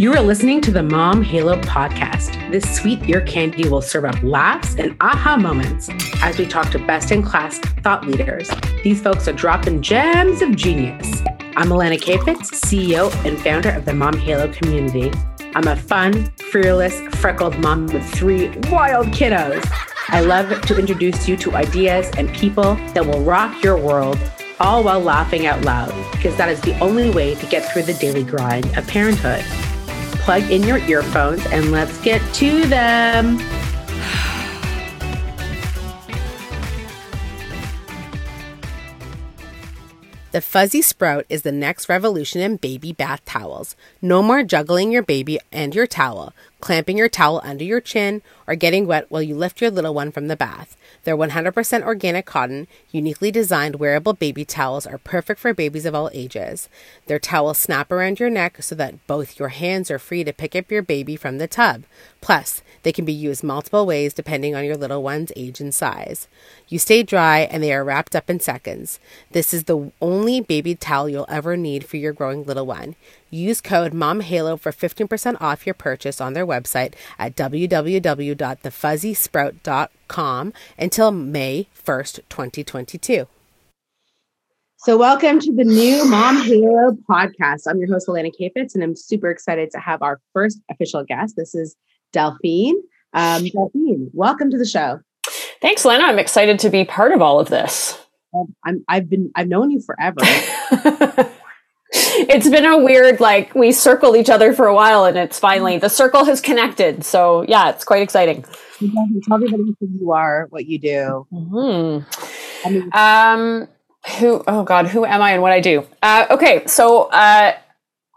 You are listening to the Mom Halo podcast. This sweet ear candy will serve up laughs and aha moments as we talk to best in class thought leaders. These folks are dropping gems of genius. I'm Alana Kayfetz, CEO and founder of the Mom Halo community. I'm a fun, fearless, freckled mom with three wild kiddos. I love to introduce you to ideas and people that will rock your world, all while laughing out loud, because that is the only way to get through the daily grind of parenthood plug in your earphones and let's get to them. The Fuzzy Sprout is the next revolution in baby bath towels. No more juggling your baby and your towel, clamping your towel under your chin, or getting wet while you lift your little one from the bath. Their 100% organic cotton, uniquely designed wearable baby towels are perfect for babies of all ages. Their towels snap around your neck so that both your hands are free to pick up your baby from the tub. Plus, they can be used multiple ways depending on your little one's age and size. You stay dry and they are wrapped up in seconds. This is the only baby towel you'll ever need for your growing little one. Use code MOMHALO for 15% off your purchase on their website at www.thefuzzysprout.com until May 1st, 2022. So, welcome to the new Mom Halo podcast. I'm your host, Alana Kayfetz, and I'm super excited to have our first official guest. This is Delphine. Um, Delphine, welcome to the show. Thanks, Lena. I'm excited to be part of all of this. Um, I'm, I've been, I've known you forever. it's been a weird, like we circled each other for a while, and it's finally the circle has connected. So yeah, it's quite exciting. Tell everybody who you are, what you do. Mm-hmm. I mean, um, who? Oh God, who am I and what I do? Uh, okay, so uh,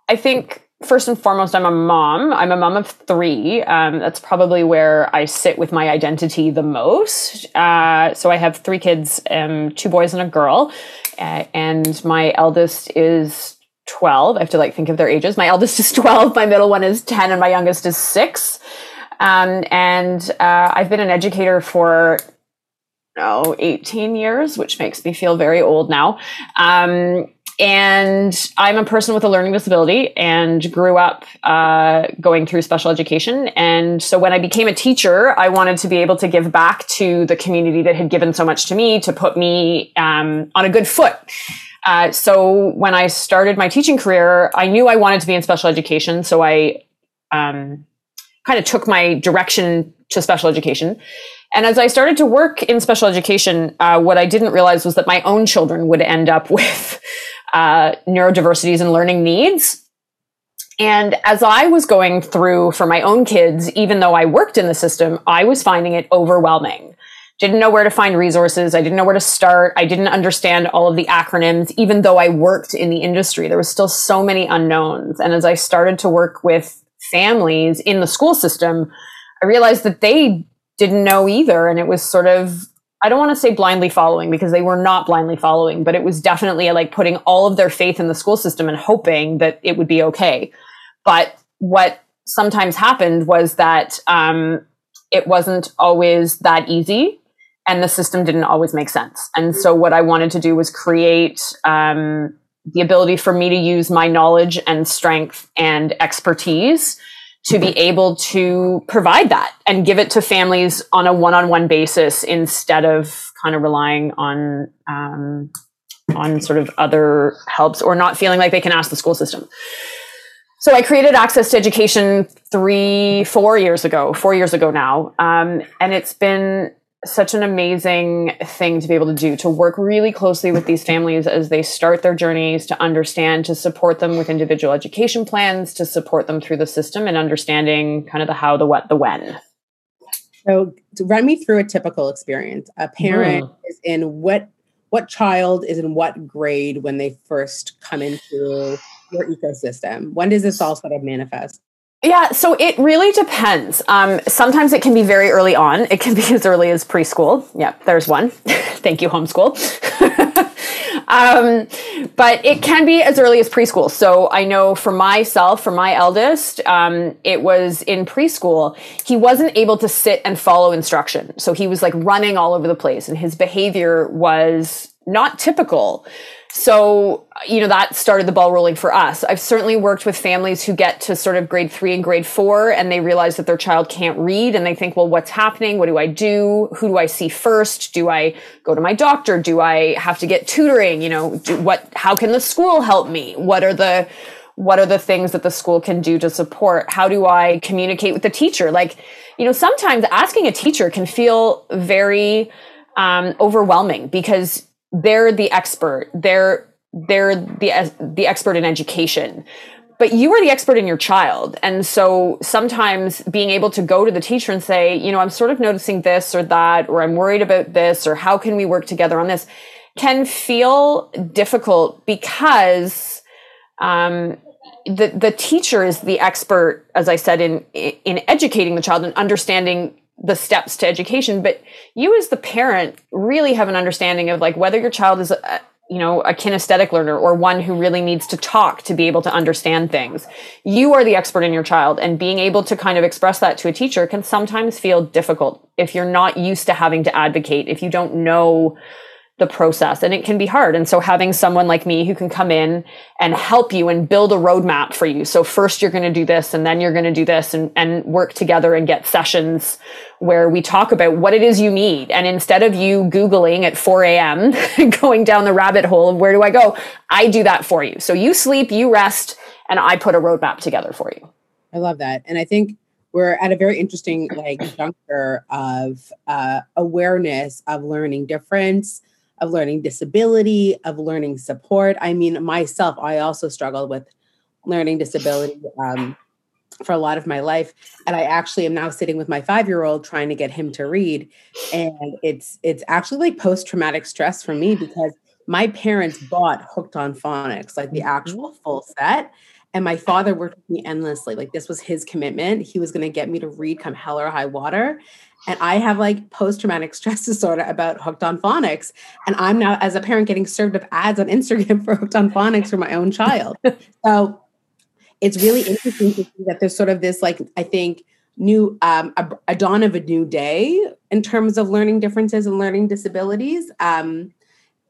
I think first and foremost, I'm a mom. I'm a mom of three. Um, that's probably where I sit with my identity the most. Uh, so I have three kids, um, two boys and a girl, uh, and my eldest is 12. I have to like think of their ages. My eldest is 12, my middle one is 10, and my youngest is six. Um, and uh, I've been an educator for oh, 18 years, which makes me feel very old now. Um, and I'm a person with a learning disability and grew up uh, going through special education. And so when I became a teacher, I wanted to be able to give back to the community that had given so much to me to put me um, on a good foot. Uh, so when I started my teaching career, I knew I wanted to be in special education. So I um, kind of took my direction to special education. And as I started to work in special education, uh, what I didn't realize was that my own children would end up with uh, neurodiversities and learning needs. And as I was going through for my own kids, even though I worked in the system, I was finding it overwhelming. Didn't know where to find resources. I didn't know where to start. I didn't understand all of the acronyms, even though I worked in the industry. There was still so many unknowns. And as I started to work with families in the school system, I realized that they didn't know either. And it was sort of I don't want to say blindly following because they were not blindly following, but it was definitely like putting all of their faith in the school system and hoping that it would be okay. But what sometimes happened was that um, it wasn't always that easy and the system didn't always make sense. And so what I wanted to do was create um, the ability for me to use my knowledge and strength and expertise to be able to provide that and give it to families on a one-on-one basis instead of kind of relying on um, on sort of other helps or not feeling like they can ask the school system. So I created Access to Education three, four years ago, four years ago now, um, and it's been such an amazing thing to be able to do to work really closely with these families as they start their journeys to understand to support them with individual education plans to support them through the system and understanding kind of the how the what the when. So run me through a typical experience. A parent mm. is in what what child is in what grade when they first come into your ecosystem? When does this all sort of manifest yeah, so it really depends. Um, sometimes it can be very early on. It can be as early as preschool. Yeah, there's one. Thank you, homeschool. um, but it can be as early as preschool. So I know for myself, for my eldest, um, it was in preschool. He wasn't able to sit and follow instruction. So he was like running all over the place, and his behavior was not typical so you know that started the ball rolling for us. I've certainly worked with families who get to sort of grade three and grade four and they realize that their child can't read and they think well what's happening? What do i do? Who do i see first? Do i go to my doctor? Do i have to get tutoring? You know do, what how can the school help me? What are the what are the things that the school can do to support? How do i communicate with the teacher? Like you know sometimes asking a teacher can feel very um, overwhelming because they're the expert. They're they're the the expert in education. But you are the expert in your child. And so sometimes being able to go to the teacher and say you know i'm sort of noticing this or that or i'm worried about this or how can we work together on this can feel difficult because um, the the teacher is the expert as i said in in educating the child and understanding the steps to education but you as the parent really have an understanding of like whether your child is a, you know a kinesthetic learner or one who really needs to talk to be able to understand things. You are the expert in your child and being able to kind of express that to a teacher can sometimes feel difficult if you're not used to having to advocate if you don't know the process and it can be hard. And so having someone like me who can come in and help you and build a roadmap for you. So first you're going to do this and then you're going to do this and, and work together and get sessions where we talk about what it is you need. And instead of you Googling at 4 a.m. going down the rabbit hole of where do I go, I do that for you. So you sleep, you rest, and I put a roadmap together for you. I love that. And I think we're at a very interesting like juncture of uh, awareness of learning difference of learning disability, of learning support. I mean, myself, I also struggled with learning disability um, for a lot of my life, and I actually am now sitting with my five year old trying to get him to read, and it's it's actually like post traumatic stress for me because my parents bought Hooked on Phonics, like the mm-hmm. actual full set. And my father worked with me endlessly. Like this was his commitment. He was going to get me to read come hell or high water. And I have like post traumatic stress disorder about Hooked on Phonics. And I'm now, as a parent, getting served up ads on Instagram for Hooked on Phonics for my own child. so it's really interesting to see that there's sort of this, like, I think, new, um, a, a dawn of a new day in terms of learning differences and learning disabilities. Um,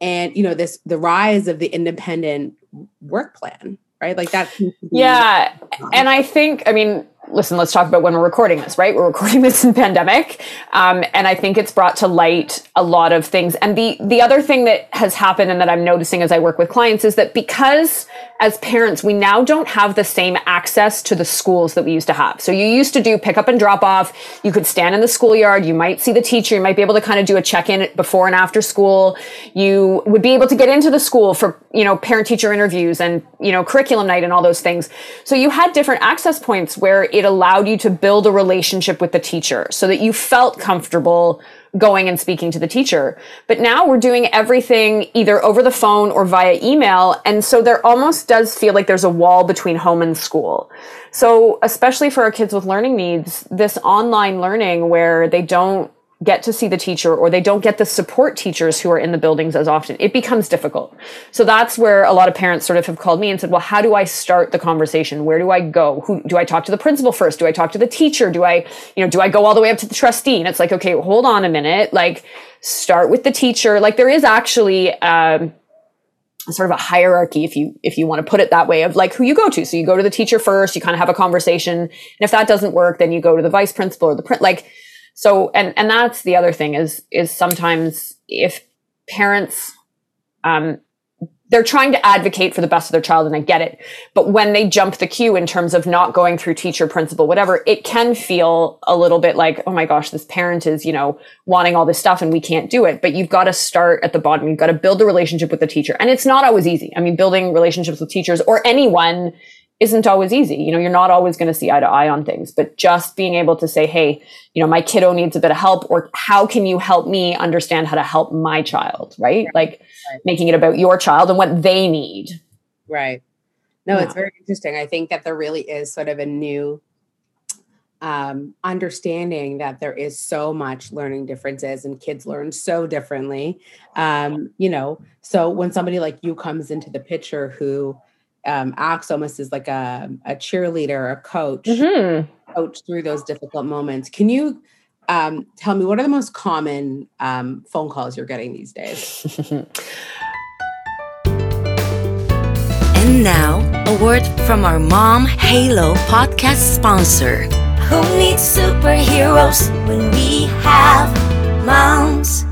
and, you know, this, the rise of the independent work plan, right? Like that. Yeah. And I think, I mean, listen, let's talk about when we're recording this, right? We're recording this in pandemic. Um, and I think it's brought to light a lot of things. And the, the other thing that has happened and that I'm noticing as I work with clients is that because as parents, we now don't have the same access to the schools that we used to have. So you used to do pick up and drop off. You could stand in the schoolyard. You might see the teacher. You might be able to kind of do a check in before and after school. You would be able to get into the school for, you know, parent teacher interviews and, you know, curriculum night and all those things. So you had different access points where it allowed you to build a relationship with the teacher so that you felt comfortable going and speaking to the teacher. But now we're doing everything either over the phone or via email. And so there almost does feel like there's a wall between home and school. So especially for our kids with learning needs, this online learning where they don't get to see the teacher or they don't get the support teachers who are in the buildings as often, it becomes difficult. So that's where a lot of parents sort of have called me and said, well, how do I start the conversation? Where do I go? Who do I talk to the principal first? Do I talk to the teacher? Do I, you know, do I go all the way up to the trustee? And it's like, okay, hold on a minute. Like start with the teacher. Like there is actually, um, sort of a hierarchy if you if you want to put it that way of like who you go to so you go to the teacher first you kind of have a conversation and if that doesn't work then you go to the vice principal or the print like so, and, and that's the other thing is, is sometimes if parents, um, they're trying to advocate for the best of their child and I get it. But when they jump the queue in terms of not going through teacher, principal, whatever, it can feel a little bit like, oh my gosh, this parent is, you know, wanting all this stuff and we can't do it. But you've got to start at the bottom. You've got to build a relationship with the teacher. And it's not always easy. I mean, building relationships with teachers or anyone isn't always easy. You know, you're not always going to see eye to eye on things, but just being able to say, Hey, you know, my kiddo needs a bit of help or how can you help me understand how to help my child? Right. right. Like right. making it about your child and what they need. Right. No, yeah. it's very interesting. I think that there really is sort of a new um, understanding that there is so much learning differences and kids learn so differently. Um, you know, so when somebody like you comes into the picture who um, acts almost as like a, a cheerleader, a coach, mm-hmm. coach through those difficult moments. Can you um, tell me what are the most common um, phone calls you're getting these days? And now, a word from our Mom Halo podcast sponsor. Who needs superheroes when we have moms?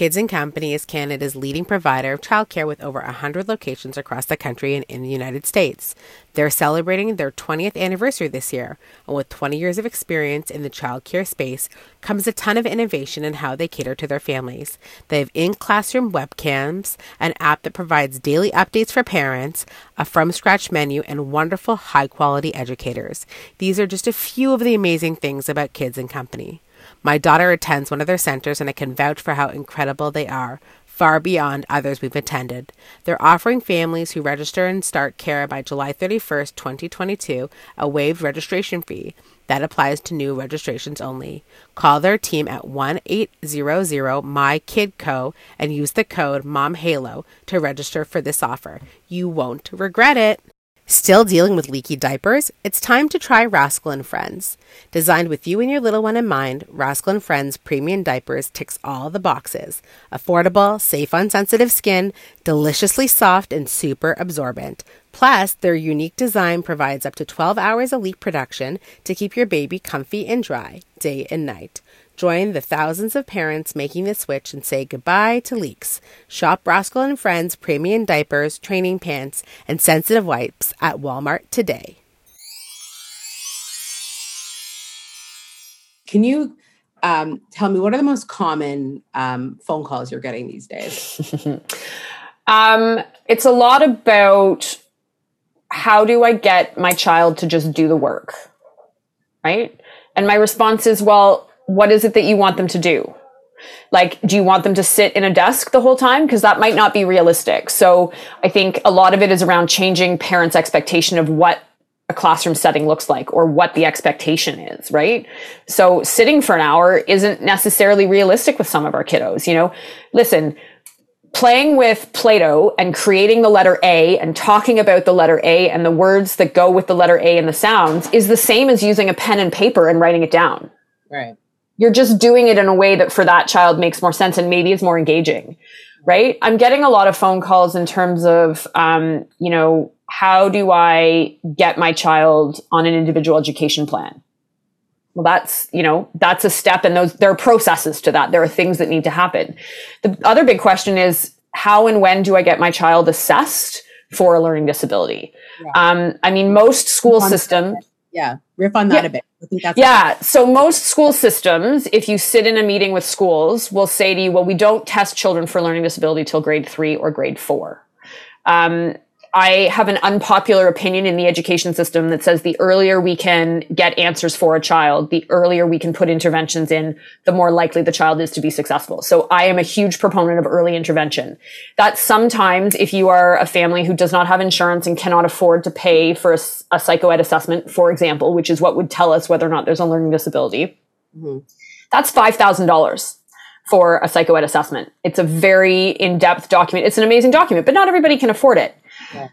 Kids Company is Canada's leading provider of childcare with over 100 locations across the country and in the United States. They're celebrating their 20th anniversary this year, and with 20 years of experience in the childcare space comes a ton of innovation in how they cater to their families. They have in classroom webcams, an app that provides daily updates for parents, a from scratch menu, and wonderful high quality educators. These are just a few of the amazing things about Kids Company. My daughter attends one of their centers, and I can vouch for how incredible they are, far beyond others we've attended. They're offering families who register and start care by July 31st, 2022, a waived registration fee. That applies to new registrations only. Call their team at 1 800 My Kid Co and use the code MOMHALO to register for this offer. You won't regret it. Still dealing with leaky diapers? It's time to try Rascal and Friends. Designed with you and your little one in mind, Rascal and Friends premium diapers ticks all the boxes. Affordable, safe on sensitive skin, deliciously soft and super absorbent. Plus, their unique design provides up to 12 hours of leak production to keep your baby comfy and dry, day and night. Join the thousands of parents making the switch and say goodbye to leaks. Shop Rascal and Friends premium diapers, training pants, and sensitive wipes at Walmart today. Can you um, tell me what are the most common um, phone calls you're getting these days? um, it's a lot about how do I get my child to just do the work, right? And my response is, well, what is it that you want them to do? Like, do you want them to sit in a desk the whole time? Because that might not be realistic. So I think a lot of it is around changing parents' expectation of what a classroom setting looks like or what the expectation is, right? So sitting for an hour isn't necessarily realistic with some of our kiddos. You know, listen, playing with Play-Doh and creating the letter A and talking about the letter A and the words that go with the letter A and the sounds is the same as using a pen and paper and writing it down. Right you're just doing it in a way that for that child makes more sense and maybe is more engaging right? I'm getting a lot of phone calls in terms of um, you know how do i get my child on an individual education plan? Well that's you know that's a step and those there are processes to that. There are things that need to happen. The other big question is how and when do i get my child assessed for a learning disability? Yeah. um, i mean most school systems yeah riff on that yeah. a bit I think that's yeah. So most school systems, if you sit in a meeting with schools, will say to you, "Well, we don't test children for learning disability till grade three or grade four. Um, I have an unpopular opinion in the education system that says the earlier we can get answers for a child, the earlier we can put interventions in, the more likely the child is to be successful. So I am a huge proponent of early intervention. That sometimes if you are a family who does not have insurance and cannot afford to pay for a, a psychoed assessment, for example, which is what would tell us whether or not there's a learning disability, mm-hmm. that's $5,000 for a psychoed assessment. It's a very in-depth document. It's an amazing document, but not everybody can afford it.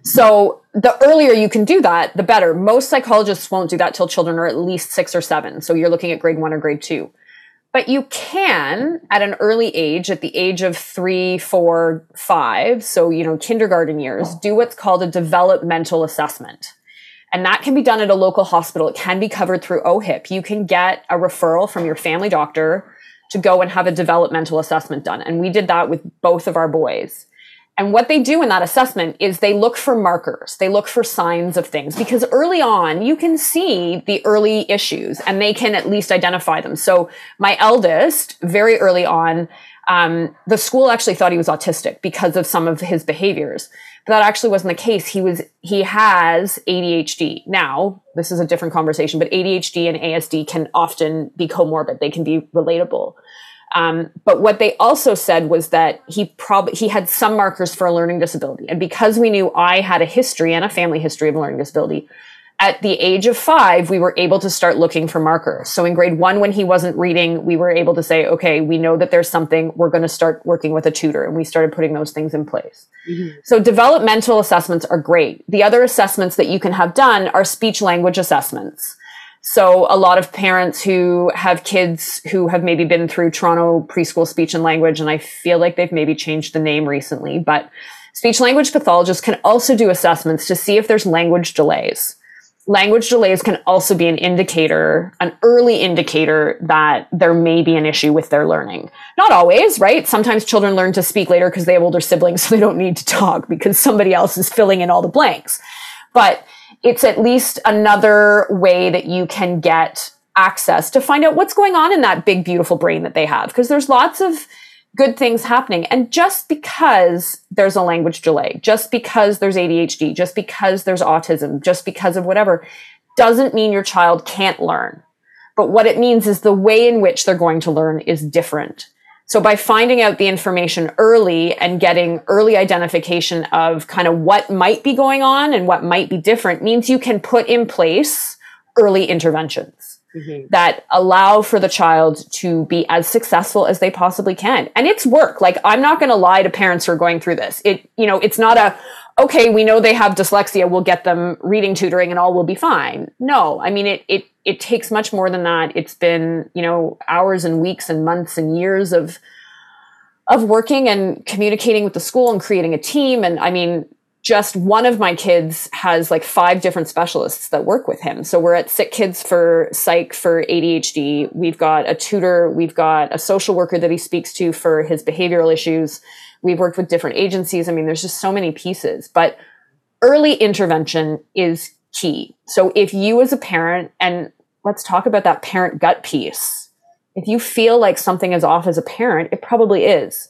So the earlier you can do that, the better. Most psychologists won't do that till children are at least six or seven. So you're looking at grade one or grade two. But you can at an early age, at the age of three, four, five, so you know, kindergarten years, do what's called a developmental assessment. And that can be done at a local hospital. It can be covered through OHIP. You can get a referral from your family doctor to go and have a developmental assessment done. And we did that with both of our boys. And what they do in that assessment is they look for markers. They look for signs of things because early on you can see the early issues and they can at least identify them. So my eldest, very early on, um, the school actually thought he was autistic because of some of his behaviors. But that actually wasn't the case. He was, he has ADHD. Now, this is a different conversation, but ADHD and ASD can often be comorbid. They can be relatable. Um, but what they also said was that he probably he had some markers for a learning disability, and because we knew I had a history and a family history of learning disability, at the age of five, we were able to start looking for markers. So in grade one, when he wasn't reading, we were able to say, okay, we know that there's something. We're going to start working with a tutor, and we started putting those things in place. Mm-hmm. So developmental assessments are great. The other assessments that you can have done are speech language assessments. So a lot of parents who have kids who have maybe been through Toronto preschool speech and language, and I feel like they've maybe changed the name recently, but Speech language pathologists can also do assessments to see if there's language delays language delays can also be an indicator, an early indicator that there may be an issue with their learning. Not always, right? Sometimes children learn to speak later because they have older siblings, so they don't need to talk because somebody else is filling in all the blanks. But it's at least another way that you can get access to find out what's going on in that big, beautiful brain that they have. Because there's lots of good things happening. And just because there's a language delay, just because there's ADHD, just because there's autism, just because of whatever, doesn't mean your child can't learn. But what it means is the way in which they're going to learn is different. So by finding out the information early and getting early identification of kind of what might be going on and what might be different means you can put in place early interventions mm-hmm. that allow for the child to be as successful as they possibly can. And it's work. Like I'm not going to lie to parents who are going through this. It, you know, it's not a, okay, we know they have dyslexia. We'll get them reading tutoring and all will be fine. No, I mean, it, it, it takes much more than that. It's been, you know, hours and weeks and months and years of, of working and communicating with the school and creating a team. And I mean, just one of my kids has like five different specialists that work with him. So we're at Sick Kids for psych for ADHD. We've got a tutor, we've got a social worker that he speaks to for his behavioral issues. We've worked with different agencies. I mean, there's just so many pieces, but early intervention is key. So if you as a parent, and let's talk about that parent gut piece, if you feel like something is off as a parent, it probably is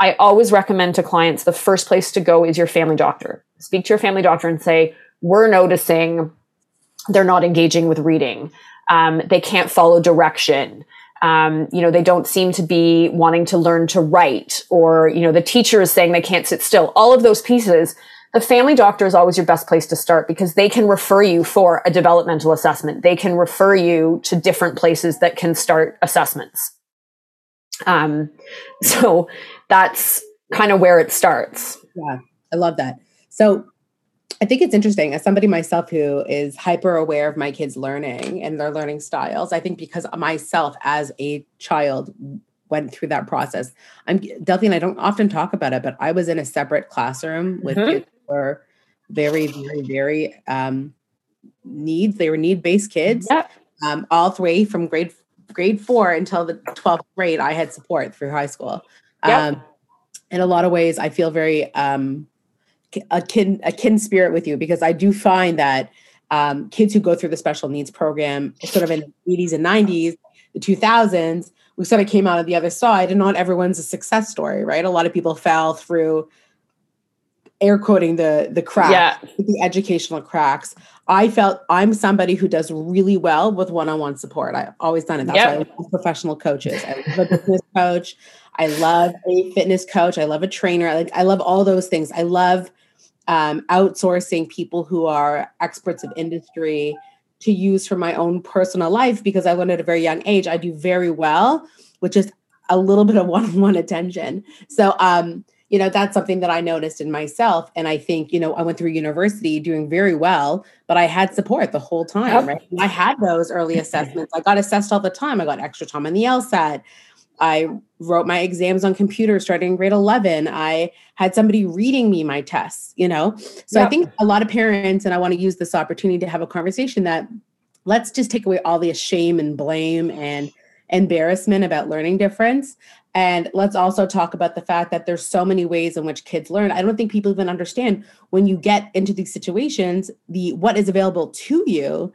I always recommend to clients the first place to go is your family doctor. Speak to your family doctor and say, We're noticing they're not engaging with reading. Um, they can't follow direction. Um, you know, they don't seem to be wanting to learn to write, or, you know, the teacher is saying they can't sit still. All of those pieces, the family doctor is always your best place to start because they can refer you for a developmental assessment. They can refer you to different places that can start assessments. Um, so that's kind of where it starts. Yeah, I love that. So I think it's interesting as somebody myself who is hyper aware of my kids' learning and their learning styles. I think because myself as a child went through that process. I'm Delphine, I don't often talk about it, but I was in a separate classroom with mm-hmm. kids who were very, very, very um, needs. They were need-based kids. Yep. Um, all three from grade grade four until the 12th grade, I had support through high school. Yep. Um, in a lot of ways, I feel very um, a kin a kin spirit with you because I do find that um, kids who go through the special needs program, sort of in the 80s and 90s, the 2000s, we sort of came out of the other side, and not everyone's a success story, right? A lot of people fell through air quoting the the cracks, yeah. the educational cracks. I felt I'm somebody who does really well with one-on-one support. I've always done it. That's yep. why I love professional coaches. I love a business coach. I love a fitness coach. I love a trainer. I like I love all those things. I love um, outsourcing people who are experts of industry to use for my own personal life because I learned at a very young age I do very well, which is a little bit of one-on-one attention. So um, you know that's something that i noticed in myself. And i think you know i went through university doing very well but i had support the whole time right? I had those early assessments. I got assessed all the time. I got extra time on the lsat i wrote my exams on computer starting grade 11 i had somebody reading me my tests you know so yep. i think a lot of parents and i want to use this opportunity to have a conversation that let's just take away all the shame and blame and embarrassment about learning difference and let's also talk about the fact that there's so many ways in which kids learn. I don't think people even understand when you get into these situations, the what is available to you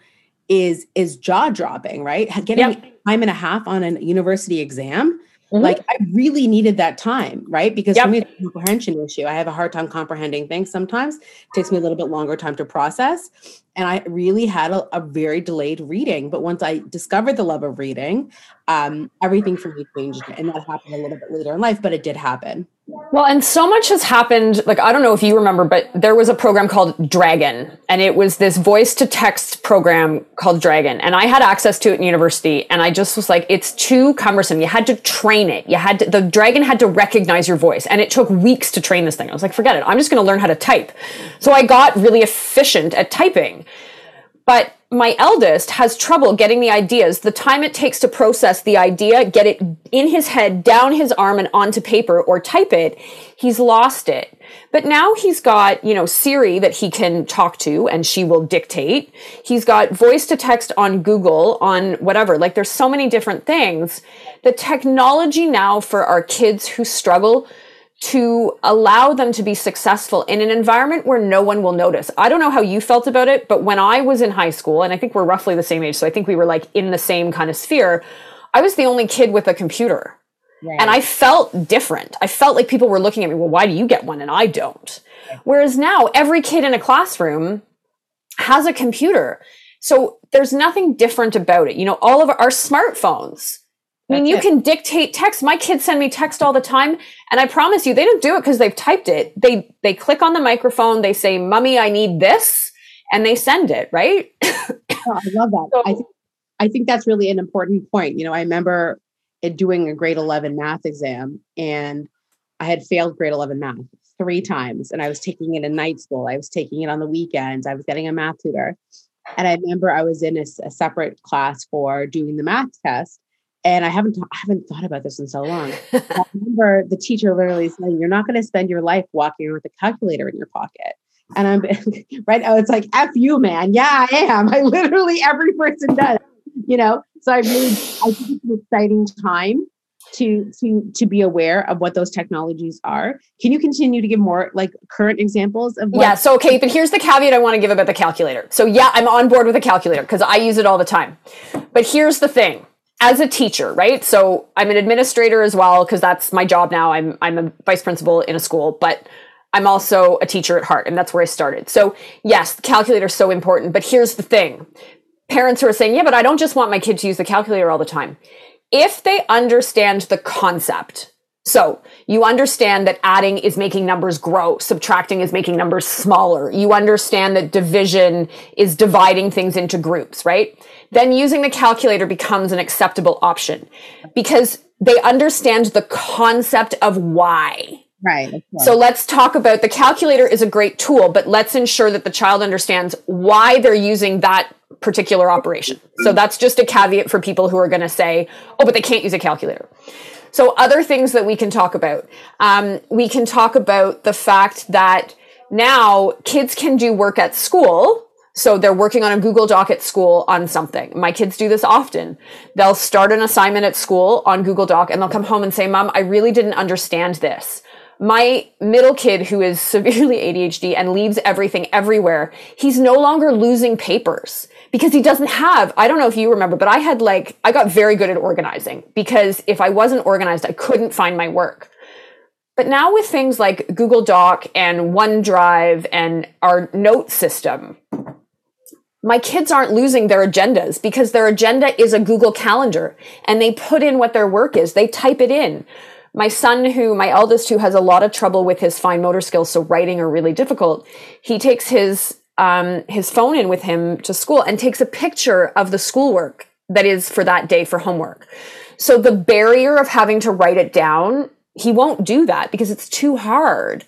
is is jaw dropping, right? Getting yep. Time and a half on a university exam Mm-hmm. Like I really needed that time, right? Because yep. for me, it's a comprehension issue. I have a hard time comprehending things sometimes. It takes me a little bit longer time to process. And I really had a, a very delayed reading. But once I discovered the love of reading, um, everything for me changed. And that happened a little bit later in life, but it did happen. Well, and so much has happened. Like, I don't know if you remember, but there was a program called Dragon, and it was this voice to text program called Dragon. And I had access to it in university, and I just was like, it's too cumbersome. You had to train it. You had to, the Dragon had to recognize your voice, and it took weeks to train this thing. I was like, forget it. I'm just going to learn how to type. So I got really efficient at typing. But my eldest has trouble getting the ideas. The time it takes to process the idea, get it in his head, down his arm and onto paper or type it, he's lost it. But now he's got, you know, Siri that he can talk to and she will dictate. He's got voice to text on Google, on whatever. Like there's so many different things. The technology now for our kids who struggle to allow them to be successful in an environment where no one will notice. I don't know how you felt about it, but when I was in high school, and I think we're roughly the same age, so I think we were like in the same kind of sphere, I was the only kid with a computer. Right. And I felt different. I felt like people were looking at me, well, why do you get one and I don't? Whereas now every kid in a classroom has a computer. So there's nothing different about it. You know, all of our, our smartphones I mean, you it. can dictate text. My kids send me text all the time, and I promise you, they don't do it because they've typed it. They they click on the microphone, they say, "Mummy, I need this," and they send it. Right? oh, I love that. So, I think I think that's really an important point. You know, I remember it doing a grade eleven math exam, and I had failed grade eleven math three times, and I was taking it in night school. I was taking it on the weekends. I was getting a math tutor, and I remember I was in a, a separate class for doing the math test and I haven't I haven't thought about this in so long. I remember the teacher literally saying, "You're not going to spend your life walking with a calculator in your pocket." And I'm right now. It's like "f you, man." Yeah, I am. I literally every person does. You know, so I really I think it's an exciting time to to to be aware of what those technologies are. Can you continue to give more like current examples of what- Yeah, so okay, but here's the caveat I want to give about the calculator. So yeah, I'm on board with the calculator because I use it all the time. But here's the thing as a teacher, right? So I'm an administrator as well because that's my job now. I'm I'm a vice principal in a school, but I'm also a teacher at heart, and that's where I started. So yes, the calculator is so important. But here's the thing: parents who are saying, "Yeah, but I don't just want my kid to use the calculator all the time." If they understand the concept, so you understand that adding is making numbers grow, subtracting is making numbers smaller. You understand that division is dividing things into groups, right? Then using the calculator becomes an acceptable option because they understand the concept of why. Right. So let's talk about the calculator is a great tool, but let's ensure that the child understands why they're using that particular operation. So that's just a caveat for people who are going to say, oh, but they can't use a calculator. So, other things that we can talk about. Um, we can talk about the fact that now kids can do work at school. So, they're working on a Google Doc at school on something. My kids do this often. They'll start an assignment at school on Google Doc and they'll come home and say, Mom, I really didn't understand this my middle kid who is severely ADHD and leaves everything everywhere, he's no longer losing papers because he doesn't have, I don't know if you remember, but I had like, I got very good at organizing because if I wasn't organized, I couldn't find my work. But now with things like Google Doc and OneDrive and our note system, my kids aren't losing their agendas because their agenda is a Google Calendar and they put in what their work is. They type it in. My son, who, my eldest, who has a lot of trouble with his fine motor skills, so writing are really difficult, he takes his um, his phone in with him to school and takes a picture of the schoolwork that is for that day for homework. So the barrier of having to write it down, he won't do that because it's too hard.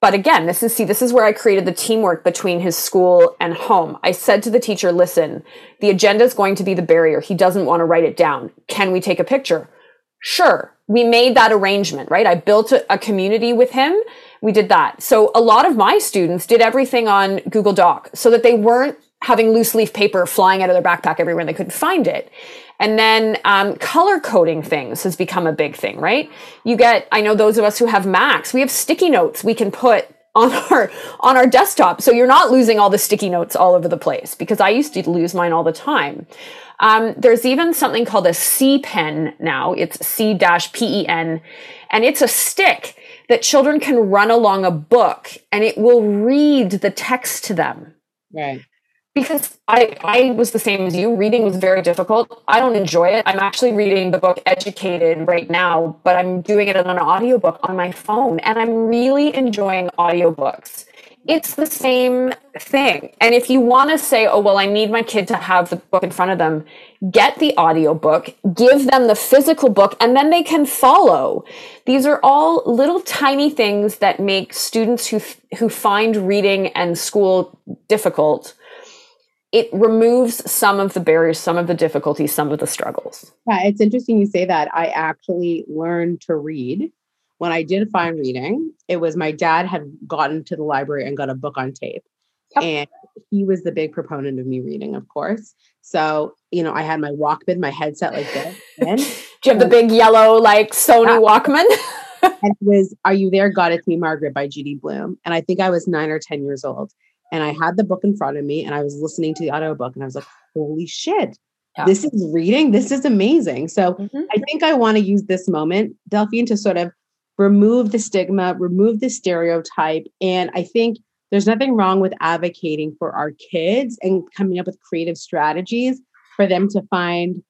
But again, this is see, this is where I created the teamwork between his school and home. I said to the teacher, listen, the agenda is going to be the barrier. He doesn't want to write it down. Can we take a picture? Sure. We made that arrangement, right? I built a, a community with him we did that. So a lot of my students did everything on Google Doc so that they weren't having loose leaf paper flying out of their backpack everywhere and they couldn't find it. And then um, color coding things has become a big thing, right? You get, I know those of us who have Macs, we have sticky notes we can put on our on our desktop, so you're not losing all the sticky notes all over the place. Because I used to lose mine all the time. Um, there's even something called a C pen now. It's C P E N, and it's a stick that children can run along a book and it will read the text to them. Right. Because I, I was the same as you. Reading was very difficult. I don't enjoy it. I'm actually reading the book Educated right now, but I'm doing it on an audiobook on my phone. And I'm really enjoying audiobooks it's the same thing. And if you want to say, oh, well, I need my kid to have the book in front of them, get the audiobook, give them the physical book, and then they can follow. These are all little tiny things that make students who, who find reading and school difficult it removes some of the barriers, some of the difficulties, some of the struggles. Yeah, it's interesting you say that. I actually learned to read when I did find reading. It was my dad had gotten to the library and got a book on tape. Yep. And he was the big proponent of me reading, of course. So, you know, I had my Walkman, my headset like this. And, Do you have the big yellow, like Sony Walkman? and it was Are You There? God It's Me, Margaret by Judy Blume. And I think I was nine or 10 years old and I had the book in front of me and I was listening to the audiobook and I was like, holy shit, yeah. this is reading. This is amazing. So mm-hmm. I think I want to use this moment, Delphine, to sort of remove the stigma, remove the stereotype. And I think there's nothing wrong with advocating for our kids and coming up with creative strategies for them to find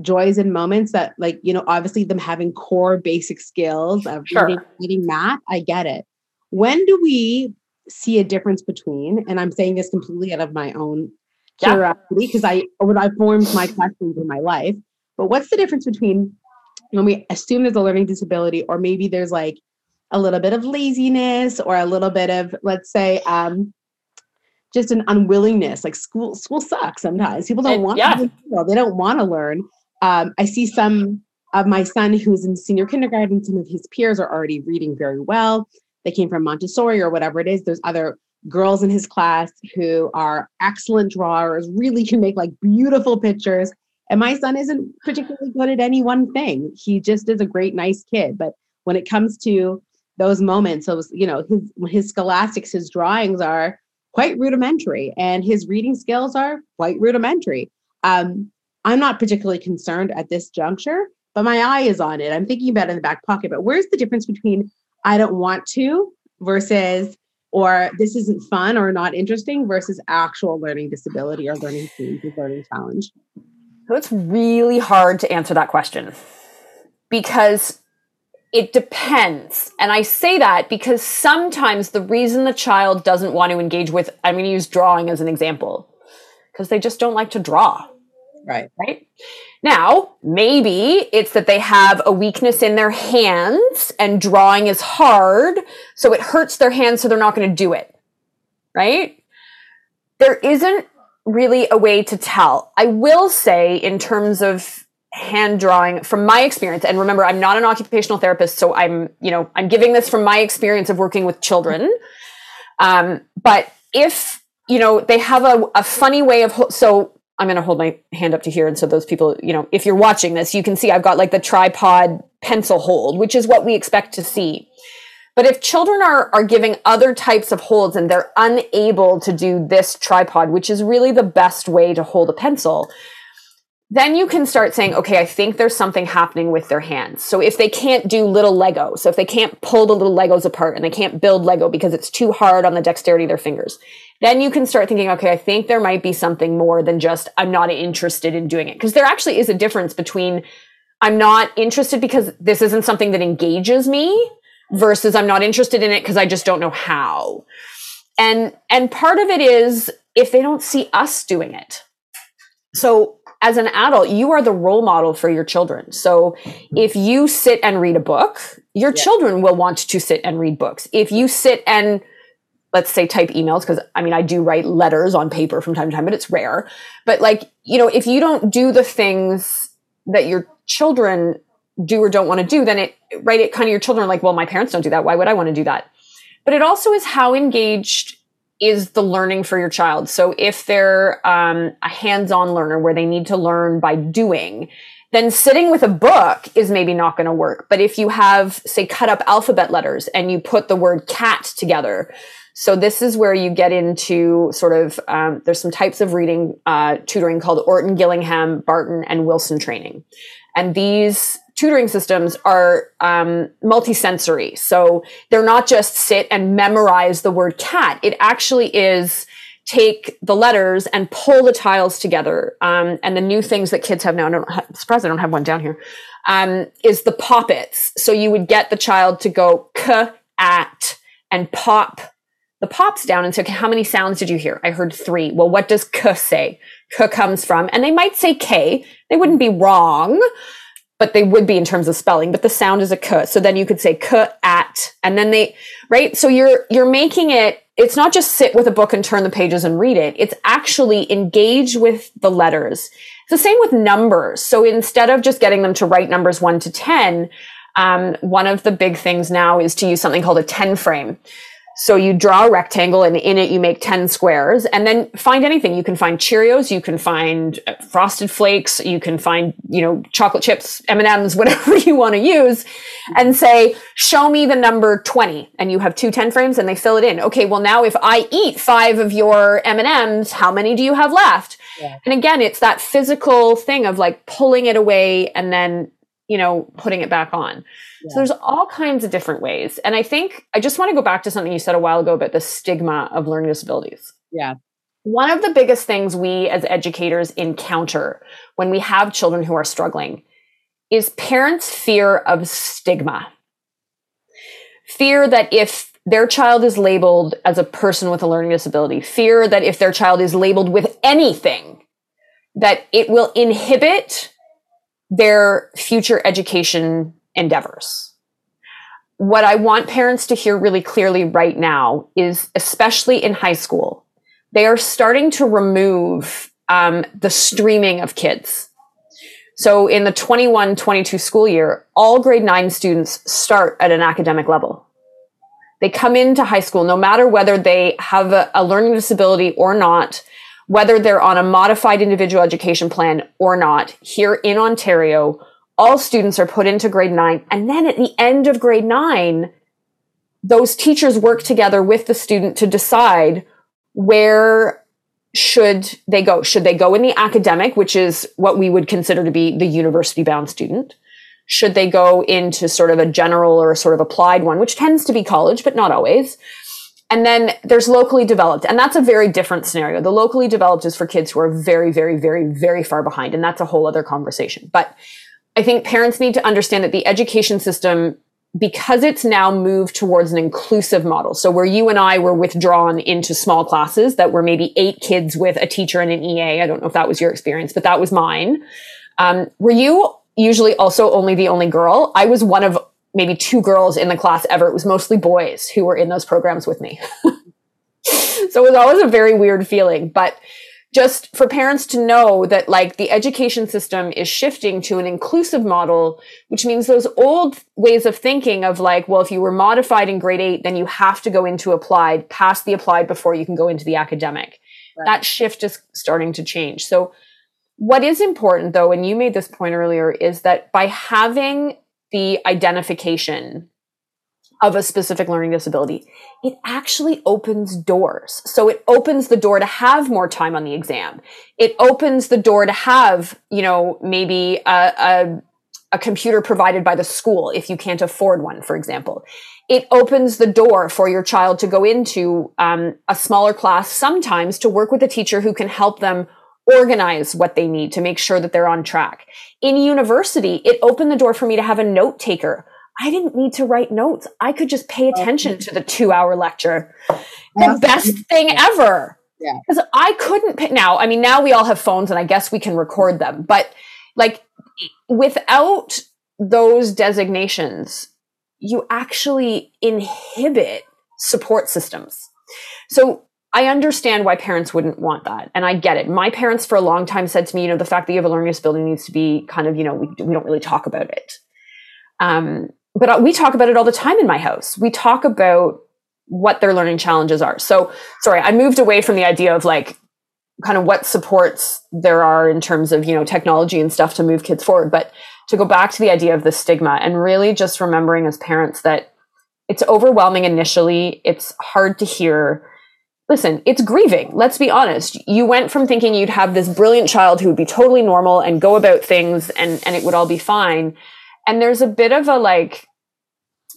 joys and moments that like you know obviously them having core basic skills of sure. reading, reading math i get it when do we see a difference between, and I'm saying this completely out of my own curiosity because I when I formed my questions in my life. But what's the difference between when we assume there's a learning disability, or maybe there's like a little bit of laziness or a little bit of, let's say, um, just an unwillingness. Like school, school sucks sometimes. People don't want yeah. to learn. They don't want to learn. Um, I see some of my son who's in senior kindergarten. Some of his peers are already reading very well they came from Montessori or whatever it is. There's other girls in his class who are excellent drawers, really can make like beautiful pictures. And my son isn't particularly good at any one thing. He just is a great, nice kid. But when it comes to those moments, so you know, his his scholastics, his drawings are quite rudimentary, and his reading skills are quite rudimentary. Um, I'm not particularly concerned at this juncture, but my eye is on it. I'm thinking about it in the back pocket. But where's the difference between I don't want to versus or this isn't fun or not interesting versus actual learning disability or learning change or learning challenge? So it's really hard to answer that question because it depends. And I say that because sometimes the reason the child doesn't want to engage with, I'm going to use drawing as an example, because they just don't like to draw. Right. Right. Now, maybe it's that they have a weakness in their hands and drawing is hard, so it hurts their hands, so they're not going to do it. Right? There isn't really a way to tell. I will say, in terms of hand drawing, from my experience, and remember, I'm not an occupational therapist, so I'm, you know, I'm giving this from my experience of working with children. Um, but if, you know, they have a, a funny way of, so I'm going to hold my hand up to here. And so those people, you know, if you're watching this, you can see I've got like the tripod pencil hold, which is what we expect to see. But if children are, are giving other types of holds and they're unable to do this tripod, which is really the best way to hold a pencil, then you can start saying, okay, I think there's something happening with their hands. So if they can't do little Lego, so if they can't pull the little Legos apart and they can't build Lego because it's too hard on the dexterity of their fingers, then you can start thinking, okay, I think there might be something more than just I'm not interested in doing it. Because there actually is a difference between I'm not interested because this isn't something that engages me versus I'm not interested in it because I just don't know how. And and part of it is if they don't see us doing it. So as an adult, you are the role model for your children. So if you sit and read a book, your yeah. children will want to sit and read books. If you sit and let's say type emails because i mean i do write letters on paper from time to time but it's rare but like you know if you don't do the things that your children do or don't want to do then it right it kind of your children are like well my parents don't do that why would i want to do that but it also is how engaged is the learning for your child. So if they're um, a hands-on learner where they need to learn by doing, then sitting with a book is maybe not going to work. But if you have, say, cut up alphabet letters and you put the word cat together, so this is where you get into sort of um, there's some types of reading uh, tutoring called Orton, Gillingham, Barton, and Wilson training, and these tutoring systems are um, multisensory. So they're not just sit and memorize the word cat. It actually is take the letters and pull the tiles together. Um, and the new things that kids have now, I'm surprised I don't have one down here, um, is the poppets. So you would get the child to go k, at, and pop the pops down and say, okay, how many sounds did you hear? I heard three. Well, what does k say? K comes from, and they might say K. They wouldn't be wrong but they would be in terms of spelling, but the sound is a k. So then you could say k at, and then they, right? So you're, you're making it it's not just sit with a book and turn the pages and read it. It's actually engage with the letters. It's the same with numbers. So instead of just getting them to write numbers one to 10, um, one of the big things now is to use something called a 10 frame. So you draw a rectangle and in it you make 10 squares and then find anything. You can find Cheerios, you can find uh, frosted flakes, you can find, you know, chocolate chips, M&Ms, whatever you want to use and say, show me the number 20 and you have two 10 frames and they fill it in. Okay, well now if I eat five of your M&Ms, how many do you have left? Yeah. And again, it's that physical thing of like pulling it away and then, you know, putting it back on. So there's all kinds of different ways. And I think I just want to go back to something you said a while ago about the stigma of learning disabilities. Yeah. One of the biggest things we as educators encounter when we have children who are struggling is parents' fear of stigma. Fear that if their child is labeled as a person with a learning disability, fear that if their child is labeled with anything, that it will inhibit their future education endeavors. What I want parents to hear really clearly right now is, especially in high school, they are starting to remove um, the streaming of kids. So in the 21 22 school year, all grade nine students start at an academic level. They come into high school, no matter whether they have a, a learning disability or not, whether they're on a modified individual education plan or not, here in Ontario, all students are put into grade nine. And then at the end of grade nine, those teachers work together with the student to decide where should they go. Should they go in the academic, which is what we would consider to be the university bound student? Should they go into sort of a general or a sort of applied one, which tends to be college, but not always? And then there's locally developed, and that's a very different scenario. The locally developed is for kids who are very, very, very, very far behind, and that's a whole other conversation. But I think parents need to understand that the education system, because it's now moved towards an inclusive model. So where you and I were withdrawn into small classes that were maybe eight kids with a teacher and an EA. I don't know if that was your experience, but that was mine. Um, were you usually also only the only girl? I was one of maybe two girls in the class ever. It was mostly boys who were in those programs with me. so it was always a very weird feeling, but just for parents to know that like the education system is shifting to an inclusive model, which means those old ways of thinking of like, well, if you were modified in grade eight, then you have to go into applied, pass the applied before you can go into the academic. Right. That shift is starting to change. So what is important though, and you made this point earlier, is that by having the identification of a specific learning disability, it actually opens doors. So it opens the door to have more time on the exam. It opens the door to have, you know, maybe a, a, a computer provided by the school if you can't afford one, for example. It opens the door for your child to go into um, a smaller class sometimes to work with a teacher who can help them organize what they need to make sure that they're on track. In university, it opened the door for me to have a note taker I didn't need to write notes. I could just pay oh. attention to the two hour lecture. The best thing ever. Yeah. Because I couldn't pay. Now, I mean, now we all have phones and I guess we can record them, but like without those designations, you actually inhibit support systems. So I understand why parents wouldn't want that. And I get it. My parents for a long time said to me, you know, the fact that you have a learning disability needs to be kind of, you know, we, we don't really talk about it. Um, but we talk about it all the time in my house. We talk about what their learning challenges are. So, sorry, I moved away from the idea of like kind of what supports there are in terms of, you know, technology and stuff to move kids forward, but to go back to the idea of the stigma and really just remembering as parents that it's overwhelming initially, it's hard to hear. Listen, it's grieving. Let's be honest. You went from thinking you'd have this brilliant child who would be totally normal and go about things and, and it would all be fine and there's a bit of a like,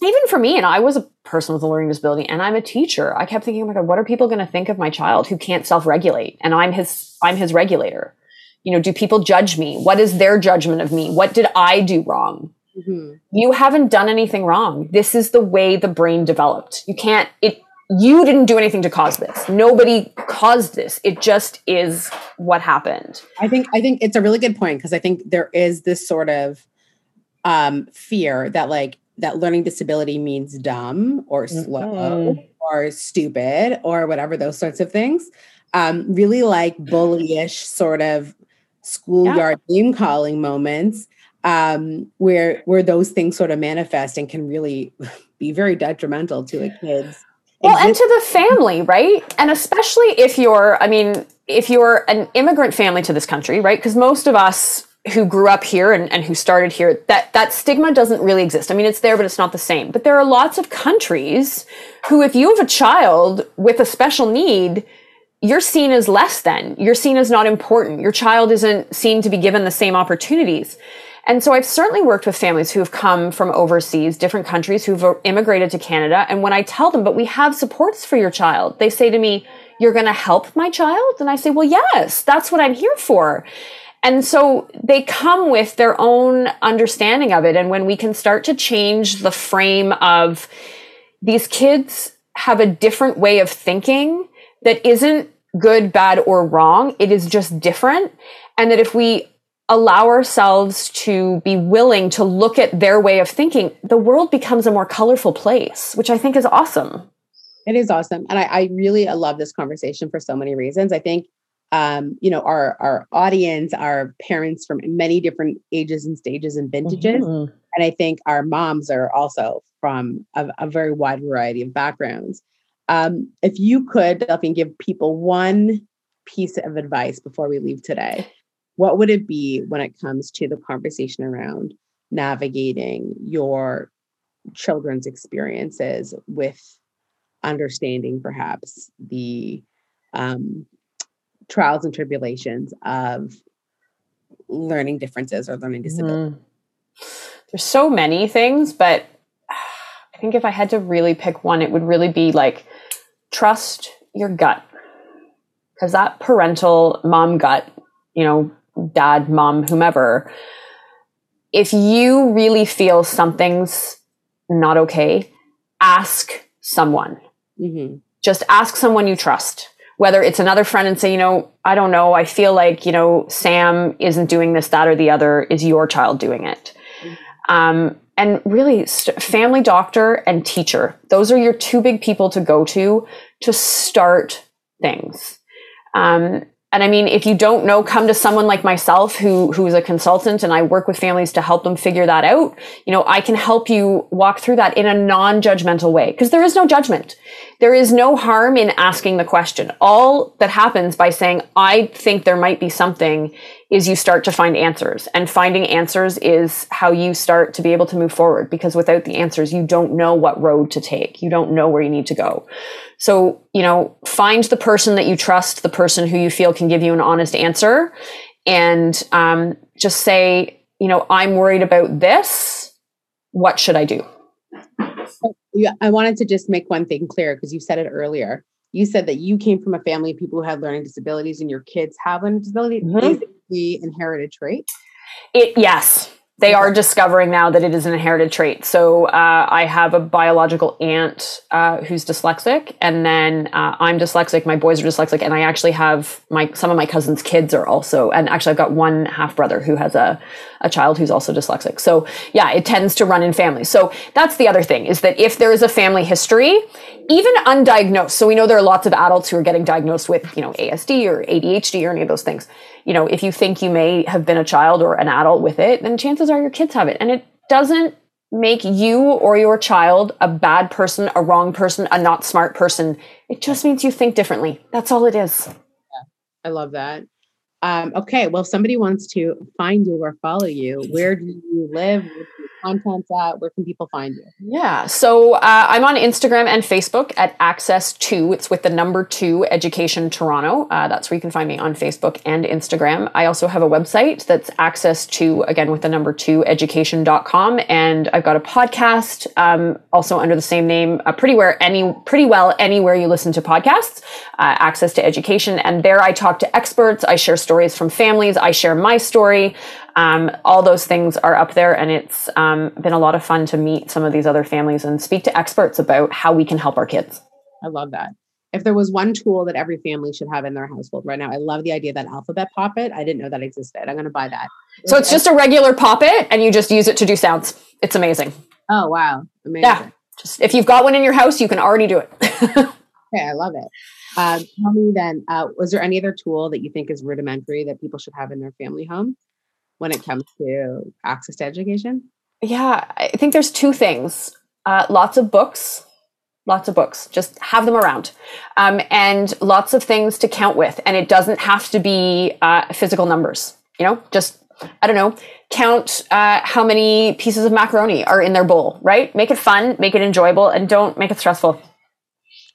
even for me, and I was a person with a learning disability and I'm a teacher, I kept thinking, oh my God, what are people going to think of my child who can't self regulate? And I'm his, I'm his regulator. You know, do people judge me? What is their judgment of me? What did I do wrong? Mm-hmm. You haven't done anything wrong. This is the way the brain developed. You can't, it, you didn't do anything to cause this. Nobody caused this. It just is what happened. I think, I think it's a really good point because I think there is this sort of, um, fear that like that learning disability means dumb or slow mm-hmm. or stupid or whatever those sorts of things um, really like bullyish sort of schoolyard yeah. name calling moments um, where where those things sort of manifest and can really be very detrimental to a kid's well and to the family right? And especially if you're i mean if you're an immigrant family to this country right? Because most of us who grew up here and, and who started here that that stigma doesn't really exist. I mean it's there but it's not the same. But there are lots of countries who if you have a child with a special need you're seen as less than. You're seen as not important. Your child isn't seen to be given the same opportunities and so I've certainly worked with families who have come from overseas, different countries who've immigrated to Canada. And when I tell them, but we have supports for your child, they say to me, You're going to help my child? And I say, Well, yes, that's what I'm here for. And so they come with their own understanding of it. And when we can start to change the frame of these kids have a different way of thinking that isn't good, bad, or wrong, it is just different. And that if we allow ourselves to be willing to look at their way of thinking, the world becomes a more colorful place, which I think is awesome. It is awesome. And I, I really love this conversation for so many reasons. I think um, you know, our our audience our parents from many different ages and stages and vintages. Mm-hmm. And I think our moms are also from a, a very wide variety of backgrounds. Um, if you could, Delphine, give people one piece of advice before we leave today, what would it be when it comes to the conversation around navigating your children's experiences with understanding perhaps the um, trials and tribulations of learning differences or learning disabilities? Mm. There's so many things, but I think if I had to really pick one, it would really be like trust your gut. Because that parental mom gut, you know, dad, mom, whomever, if you really feel something's not okay, ask someone. Mm-hmm. Just ask someone you trust. Whether it's another friend and say, you know, I don't know, I feel like, you know, Sam isn't doing this, that, or the other. Is your child doing it? Mm-hmm. Um, and really, st- family doctor and teacher. Those are your two big people to go to to start things. Um, and I mean, if you don't know, come to someone like myself who who's a consultant and I work with families to help them figure that out. You know, I can help you walk through that in a non-judgmental way because there is no judgment. There is no harm in asking the question. All that happens by saying, I think there might be something is you start to find answers and finding answers is how you start to be able to move forward because without the answers, you don't know what road to take. You don't know where you need to go. So, you know, find the person that you trust, the person who you feel can give you an honest answer, and um, just say, you know, I'm worried about this. What should I do? Yeah, I wanted to just make one thing clear because you said it earlier. You said that you came from a family of people who had learning disabilities, and your kids have learning disability. Mm-hmm. The inherited trait? It yes, they are discovering now that it is an inherited trait. So uh, I have a biological aunt uh, who's dyslexic, and then uh, I'm dyslexic. My boys are dyslexic, and I actually have my some of my cousins' kids are also. And actually, I've got one half brother who has a a child who's also dyslexic. So yeah, it tends to run in families. So that's the other thing is that if there is a family history, even undiagnosed. So we know there are lots of adults who are getting diagnosed with you know ASD or ADHD or any of those things you know, if you think you may have been a child or an adult with it, then chances are your kids have it. And it doesn't make you or your child a bad person, a wrong person, a not smart person. It just means you think differently. That's all it is. I love that. Um, okay, well, if somebody wants to find you or follow you, where do you live? Content's at? Where can people find you? Yeah, so uh, I'm on Instagram and Facebook at Access to. It's with the number two Education Toronto. Uh, that's where you can find me on Facebook and Instagram. I also have a website that's Access to again with the number two Education.com, and I've got a podcast um, also under the same name. Uh, pretty where any pretty well anywhere you listen to podcasts. Uh, access to Education, and there I talk to experts. I share stories from families. I share my story. Um, all those things are up there, and it's um, been a lot of fun to meet some of these other families and speak to experts about how we can help our kids. I love that. If there was one tool that every family should have in their household right now, I love the idea that alphabet poppet. I didn't know that existed. I'm going to buy that. So it's just a regular poppet, and you just use it to do sounds. It's amazing. Oh wow, amazing! Yeah, just if you've got one in your house, you can already do it. okay, I love it. Um, tell me then, uh, was there any other tool that you think is rudimentary that people should have in their family home when it comes to access to education? Yeah, I think there's two things. Uh, lots of books, lots of books. Just have them around, um, and lots of things to count with. And it doesn't have to be uh, physical numbers. You know, just I don't know, count uh, how many pieces of macaroni are in their bowl. Right? Make it fun, make it enjoyable, and don't make it stressful.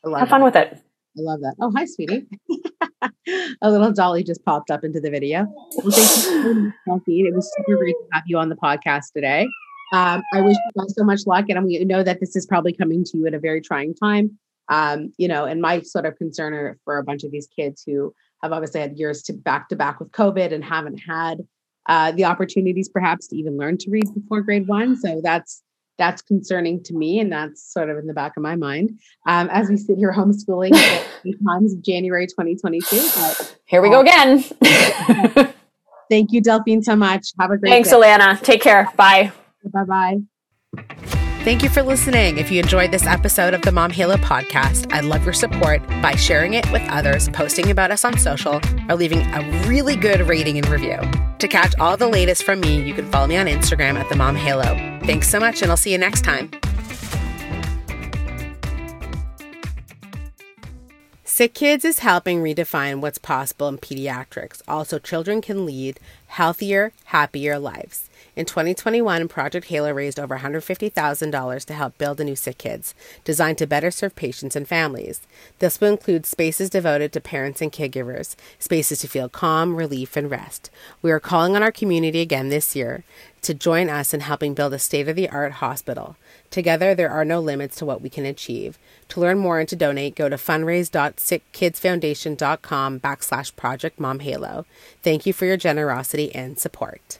Have that. fun with it. I love that. Oh, hi, sweetie. a little dolly just popped up into the video. Well, thank you, Delphine. It was super great to have you on the podcast today. Um, I wish you guys so much luck, and we know that this is probably coming to you at a very trying time. Um, you know, and my sort of concern for a bunch of these kids who have obviously had years to back to back with COVID and haven't had uh, the opportunities perhaps to even learn to read before grade one. So that's that's concerning to me, and that's sort of in the back of my mind um, as we sit here homeschooling times of January 2022. But, here we go again. thank you, Delphine, so much. Have a great Thanks, day. Alana. Take care. Bye. Bye bye. Thank you for listening. If you enjoyed this episode of the Mom Halo podcast, I'd love your support by sharing it with others, posting about us on social, or leaving a really good rating and review. To catch all the latest from me, you can follow me on Instagram at the Mom Halo. Thanks so much, and I'll see you next time. Sick Kids is helping redefine what's possible in pediatrics. Also, children can lead healthier, happier lives. In 2021, Project Halo raised over $150,000 to help build a new Sick Kids, designed to better serve patients and families. This will include spaces devoted to parents and caregivers, spaces to feel calm, relief, and rest. We are calling on our community again this year to join us in helping build a state of the art hospital. Together, there are no limits to what we can achieve. To learn more and to donate, go to fundraise.sickkidsfoundation.com backslash Project Mom Halo. Thank you for your generosity and support.